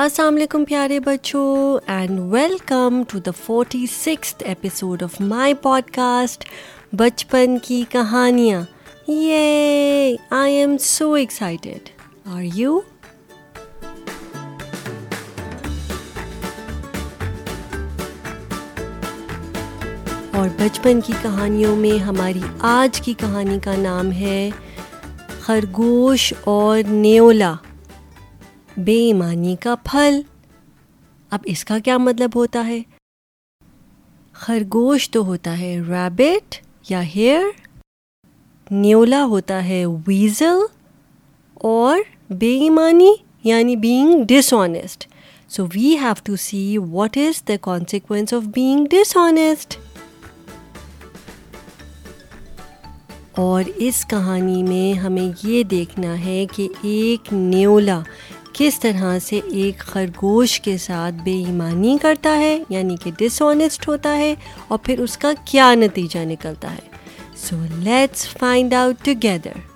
السلام علیکم پیارے بچوں and welcome to the forty six episode of my podcast بچپن کی کہانیاں یہ I am so excited are you اور بچپن کی کہانیوں میں ہماری آج کی کہانی کا نام ہے خرگوش اور نیولا. بے ایمانی کا پھل۔ اب اس کا کیا مطلب ہوتا ہے؟ خرگوش تو ہوتا ہے ریبٹ یا ہیئر نیولا ہوتا ہے ویزل اور بے ایمانی یعنی being dishonest so we have to see what is the consequence of being dishonest اور اس کہانی میں ہمیں یہ دیکھنا ہے کہ ایک نیولا کس طرح سے ایک خرگوش کے ساتھ بے ایمانی کرتا ہے یعنی کہ ڈس آنیسٹ ہوتا ہے، اور پھر اس کا کیا نتیجہ نکلتا ہے؟ So let's find out together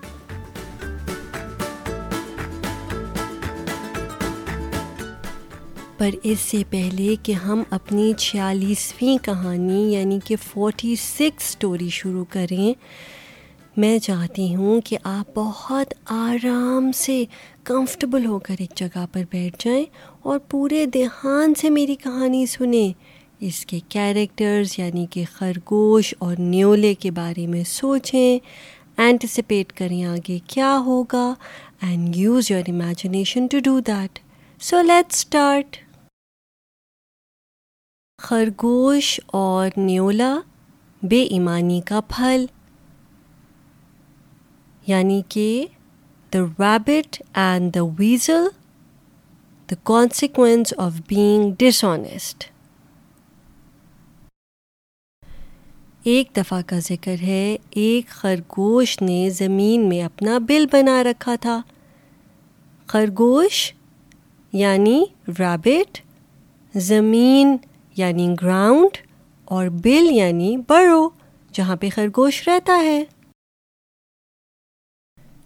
پر اس سے پہلے کہ ہم اپنی چھیالیسویں کہانی یعنی کہ فورٹی سکس اسٹوری شروع کریں میں چاہتی ہوں کہ آپ بہت آرام سے کمفرٹیبل ہو کر ایک جگہ پر بیٹھ جائیں اور پورے دھیان سے میری کہانی سنیں۔ اس کے کیریکٹرز یعنی کہ خرگوش اور نیولے کے بارے میں سوچیں۔ اینٹیسپیٹ کریں آگے کیا ہوگا and use your imagination to do that so let start خرگوش اور نیولا بے ایمانی کا پھل۔ یعنی کہ the rabbit and the weasel the consequence of being dishonest ایک دفعہ کا ذکر ہے، ایک خرگوش نے زمین میں اپنا بل بنا رکھا تھا۔ خرگوش یعنی ریبٹ زمین یعنی گراؤنڈ اور بل یعنی برو جہاں پہ خرگوش رہتا ہے۔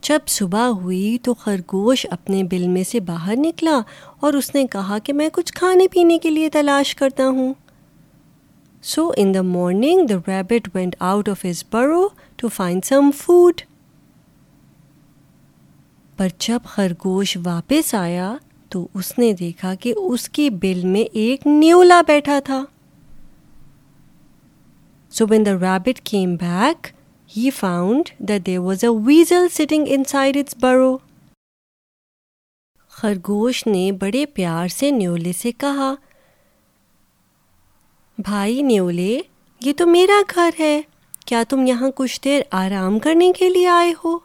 جب صبح ہوئی تو خرگوش اپنے بل میں سے باہر نکلا اور اس نے کہا کہ میں کچھ کھانے پینے کے لیے تلاش کرتا ہوں۔ So in the morning the rabbit went out of his burrow to find some food پر جب خرگوش واپس آیا تو اس نے دیکھا کہ اس کی بل میں ایک نیولا بیٹھا تھا۔ So when the rabbit came back he found found there was a weasel sitting inside its burrow. خرگوش نے بڑے پیار سے نیولے سے کہا بھائی نیولے یہ تو میرا گھر ہے کیا تم یہاں کچھ دیر آرام کرنے کے لیے آئے ہو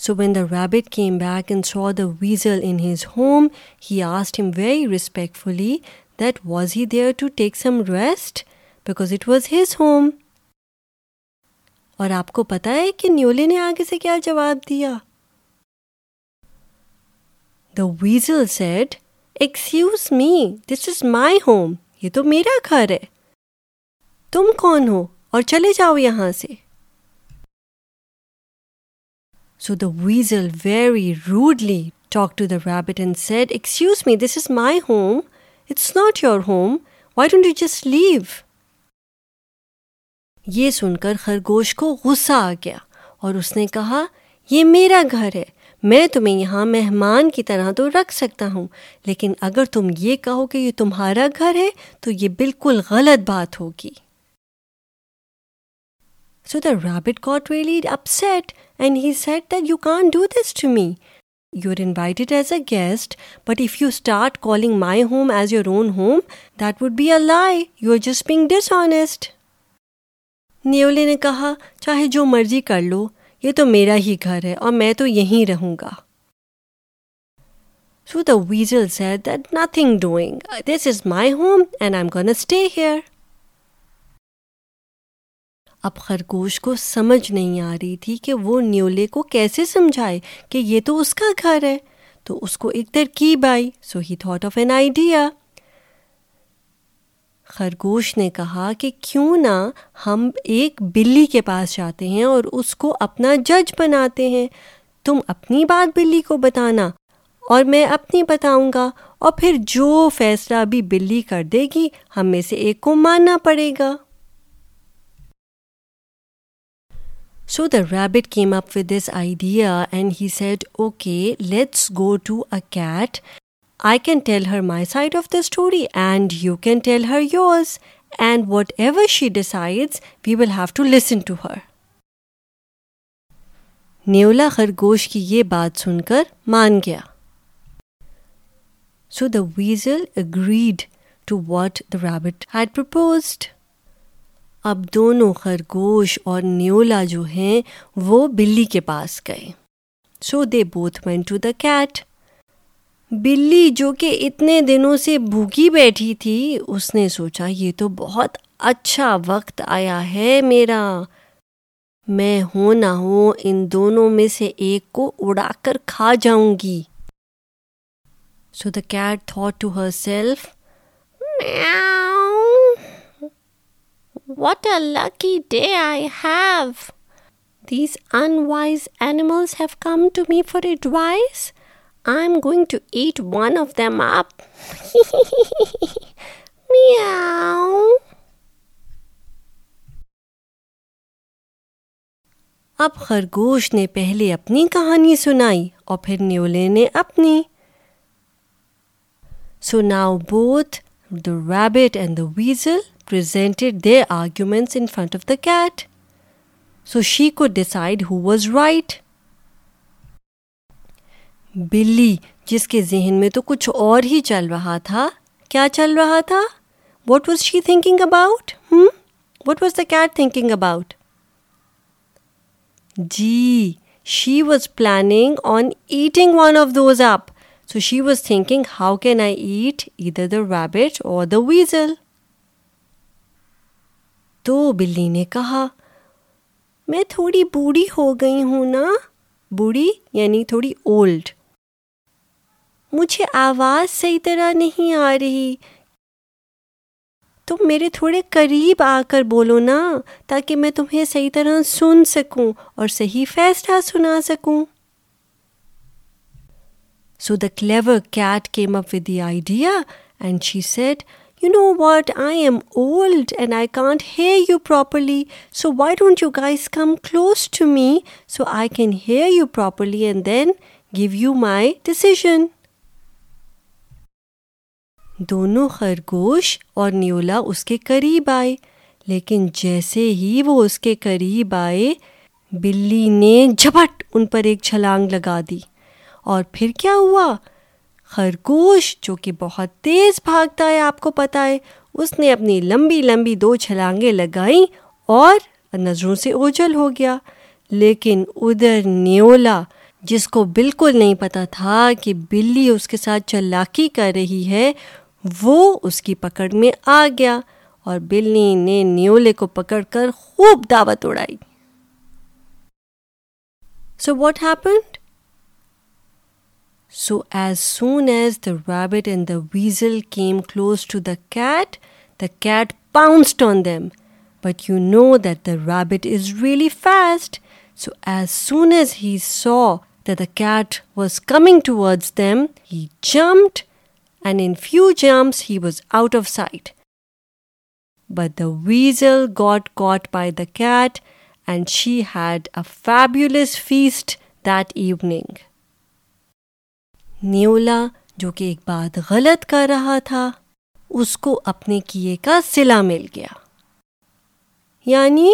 so when the rabbit came back and so the weasel in his home he asked him very respectfully that was he there to take some rest because it was his home اور آپ کو پتا ہے کہ نیولے نے آگے سے کیا جواب دیا؟ The weasel said excuse me this is my home یہ تو میرا گھر ہے. تم کون ہو اور چلے جاؤ یہاں سے؟ So the weasel very rudely talk to the rabbit and said excuse me this is my home it's not your home why don't you just leave یہ سن کر خرگوش کو غصہ آ گیا اور اس نے کہا، یہ میرا گھر ہے، میں تمہیں یہاں مہمان کی طرح تو رکھ سکتا ہوں، لیکن اگر تم یہ کہو کہ یہ تمہارا گھر ہے، تو یہ بالکل غلط بات ہوگی. So the rabbit got really upset and he said that you can't do this to me you are invited as a guest but if you start calling my home as your own home that would be a lie you are just being dishonest نیولے نے کہا، چاہے جو مرضی کر لو، یہ تو میرا ہی گھر ہے اور میں تو یہیں رہوں گا۔ So the weasel said that nothing doing this is my home and I am gonna stay here اب خرگوش کو سمجھ نہیں آ رہی تھی کہ وہ نیولے کو کیسے سمجھائے کہ یہ تو اس کا گھر ہے۔ تو اس کو ایک ترکیب آئی۔ So he thought of an idea خرگوش نے کہا کہ کیوں نہ ہم ایک بلی کے پاس جاتے ہیں اور اس کو اپنا جج بناتے ہیں۔ تم اپنی بات بلی کو بتانا اور میں اپنی بتاؤں گا اور پھر جو فیصلہ بھی بلی کر دے گی، ہم میں سے ایک کو ماننا پڑے گا۔ So the rabbit came up with this idea and he said okay let's go to a cat I can tell her my side of the story and you can tell her yours and whatever she decides we will have to listen to her نیولا خرگوش کی یہ بات سن کر مان گیا۔ So the weasel agreed to what the rabbit had proposed اب دونوں خرگوش اور نیولا جو ہیں وہ بلی کے پاس گئے۔ So they both went to the cat بلی جو کہ اتنے دنوں سے بھوکی بیٹھی تھی، اس نے سوچا، یہ تو بہت اچھا وقت آیا ہے میرا۔ میں ہوں نہ ہوں، ان دونوں میں سے ایک کو اڑا کر کھا جاؤں گی۔ So the cat thought to herself what a lucky day I have these unwise animals have come to me for advice I am going to eat one of them up اب خرگوش نے پہلے اپنی کہانی سنائی اور پھر نیولے نے اپنی so now both the rabbit and the weasel presented their arguments in front of the cat so she could decide who was right بلی، جس کے ذہن میں تو کچھ اور ہی چل رہا تھا۔ کیا چل رہا تھا؟ What was she thinking about what was the cat thinking about G she was planning on eating one of those up so she was thinking how can I eat either the rabbit اور دا Wiesel تو بلی نے کہا، میں تھوڑی بوڑھی ہو گئی ہوں نا۔ بوڑھی یعنی تھوڑی اولڈ مجھے آواز صحیح طرح نہیں آ رہی۔ تم میرے تھوڑے قریب آ کر بولو نا تاکہ میں تمہیں صحیح طرح سن سکوں اور صحیح فیصلہ سنا سکوں۔ So the clever cat came up with the idea and she said you know what I am old and I can't hear you properly so why don't you guys come close to me so I can hear you properly and then give you my decision دونوں خرگوش اور نیولا اس کے قریب آئے۔ لیکن جیسے ہی وہ اس کے قریب آئے، بلی نے جھپٹ ان پر ایک چھلانگ لگا دی۔ اور پھر کیا ہوا؟ خرگوش جو کہ بہت تیز بھاگتا ہے، آپ کو پتہ ہے، اس نے اپنی لمبی لمبی دو چھلانگیں لگائیں اور نظروں سے اوجل ہو گیا۔ لیکن ادھر نیولا، جس کو بالکل نہیں پتا تھا کہ بلی اس کے ساتھ چلاکی کر رہی ہے وہ اس کی پکڑ میں آ گیا اور بلی نے نیولے کو پکڑ کر خوب دعوت اڑائی۔ So what happened so as soon as the rabbit and the weasel came close to the cat the cat pounced on them but you know that the rabbit is really fast so as soon as he saw the cat was coming towards them he jumped and in few jumps he was out of sight. But the weasel got caught by the cat and she had a fabulous feast that evening. نیولا جو کہ ایک بات غلط کر رہا تھا اس کو اپنے کیے کا سلا مل گیا یعنی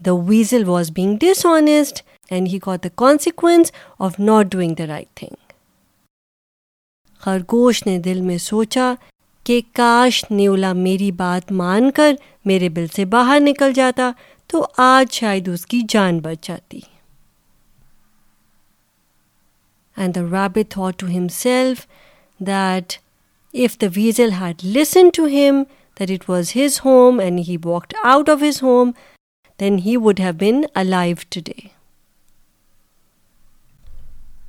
the weasel was being dishonest and he got the consequence of not doing the right thing خرگوش نے دل میں سوچا کہ کاش نیولا میری بات مان کر میرے بل سے باہر نکل جاتا تو آج شاید اس کی جان بچ جاتی۔ And the rabbit thought to himself that if the weasel had listen to him that it was his home and he walked out of his home then he would have been a life today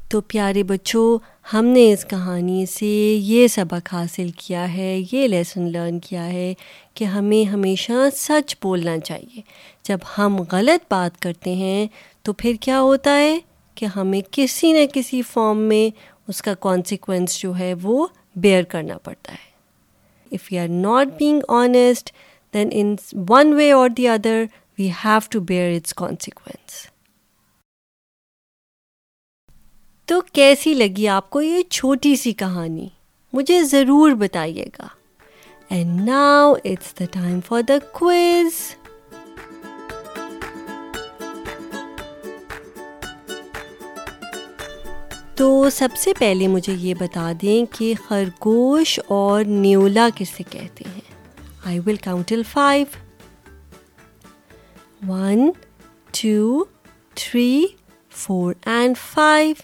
تو پیارے بچوں ہم نے اس کہانی سے یہ سبق حاصل کیا ہے، یہ لیسن لرن کیا ہے کہ ہمیں ہمیشہ سچ بولنا چاہیے۔ جب ہم غلط بات کرتے ہیں تو پھر کیا ہوتا ہے کہ ہمیں کسی نہ کسی فارم میں اس کا کانسیکوینس جو ہے وہ بیئر کرنا پڑتا ہے۔ If you are not being honest then in one way or the other we have to bear its consequence تو کیسی لگی آپ کو یہ چھوٹی سی کہانی؟ مجھے ضرور بتائیے گا۔ And now it's the time for the quiz تو سب سے پہلے مجھے یہ بتا دیں کہ خرگوش اور نیولا کسے کہتے ہیں؟ I will count till five one two three four and five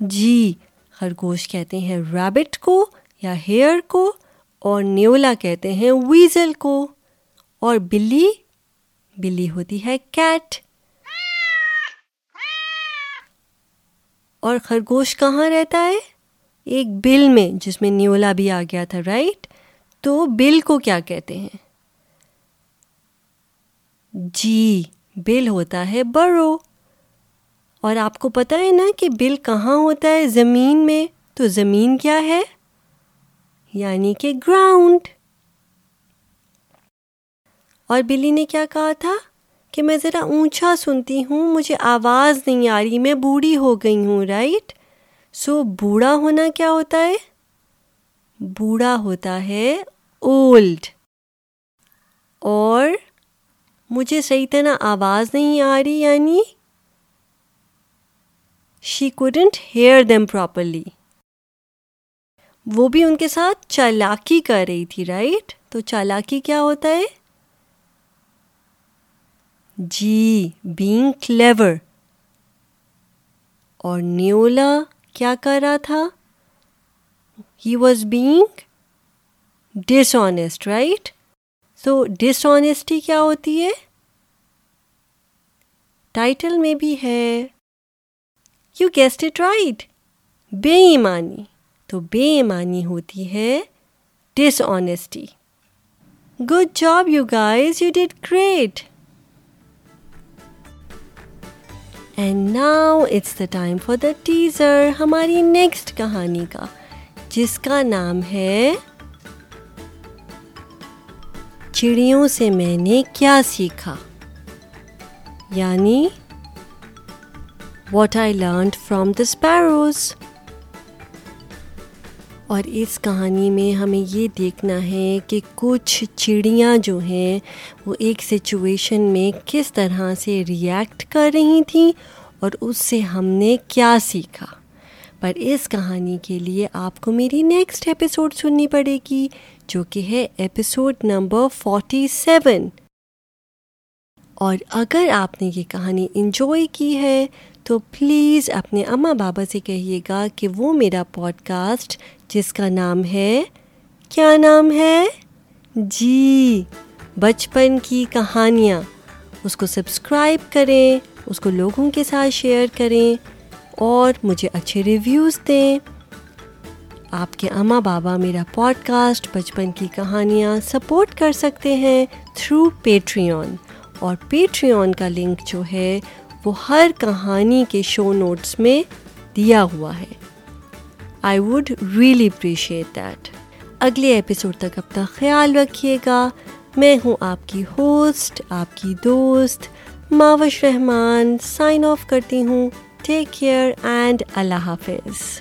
جی خرگوش کہتے ہیں ریبٹ کو یا ہیئر کو اور نیولا کہتے ہیں ویزل کو۔ اور بلی؟ بلی ہوتی ہے کیٹ اور خرگوش کہاں رہتا ہے؟ ایک بل میں، جس میں نیولا بھی آ گیا تھا رائٹ تو بل کو کیا کہتے ہیں؟ جی بل ہوتا ہے برو اور آپ کو پتہ ہے نا کہ بل کہاں ہوتا ہے زمین میں؟ تو زمین کیا ہے؟ یعنی کہ گراؤنڈ۔ اور بلی نے کیا کہا تھا؟ کہ میں ذرا اونچا سنتی ہوں، مجھے آواز نہیں آ رہی، میں بوڑھی ہو گئی ہوں رائٹ سو بوڑھا ہونا کیا ہوتا ہے؟ بوڑھا ہوتا ہے اولڈ اور مجھے صحیح طرح آواز نہیں آ رہی یعنی she couldn't hear them properly وہ بھی ان کے ساتھ چالاکی کر رہی تھی رائٹ تو چالاکی کیا ہوتا ہے؟ جی بینگ کلیور اور نیولا کیا کر رہا تھا؟ He was being dishonest right so dishonesty کیا ہوتی ہے؟ ٹائٹل میں بھی ہے۔ یو گیسٹ اٹ رائٹ بے ایمانی تو بے ایمانی ہوتی ہے dishonesty good job you guys you did great and now it's the time for the teaser ہماری نیکسٹ کہانی کا، جس کا نام ہے چڑیوں سے میں نے کیا سیکھا؟ یعنی what I learned from the sparrows اور اس کہانی میں ہمیں یہ دیکھنا ہے کہ کچھ چڑیاں جو ہیں، وہ ایک سچویشن میں کس طرح سے ریئیکٹ کر رہی تھیں اور اس سے ہم نے کیا سیکھا۔ پر اس کہانی کے لیے آپ کو میری نیکسٹ ایپیسوڈ سننی پڑے گی، جو کہ ہے ایپیسوڈ نمبر فورٹی سیون اور اگر آپ نے یہ کہانی انجوائے کی ہے تو پلیز اپنے اماں بابا سے کہیے گا کہ وہ میرا پوڈ کاسٹ جس کا نام ہے، کیا نام ہے؟ جی بچپن کی کہانیاں۔ اس کو سبسکرائب کریں، اس کو لوگوں کے ساتھ شیئر کریں اور مجھے اچھے ریویوز دیں۔ آپ کے اماں بابا میرا پوڈ کاسٹ بچپن کی کہانیاں سپورٹ کر سکتے ہیں تھرو پیٹریون اور پیٹریون کا لنک جو ہے وہ ہر کہانی کے شو نوٹس میں دیا ہوا ہے۔ I would really appreciate that اگلے ایپیسوڈ تک اپنا خیال رکھیے گا۔ میں ہوں آپ کی ہوسٹ آپ کی دوست، ماوش رحمان سائن آف کرتی ہوں۔ ٹیک کیئر اینڈ اللہ حافظ۔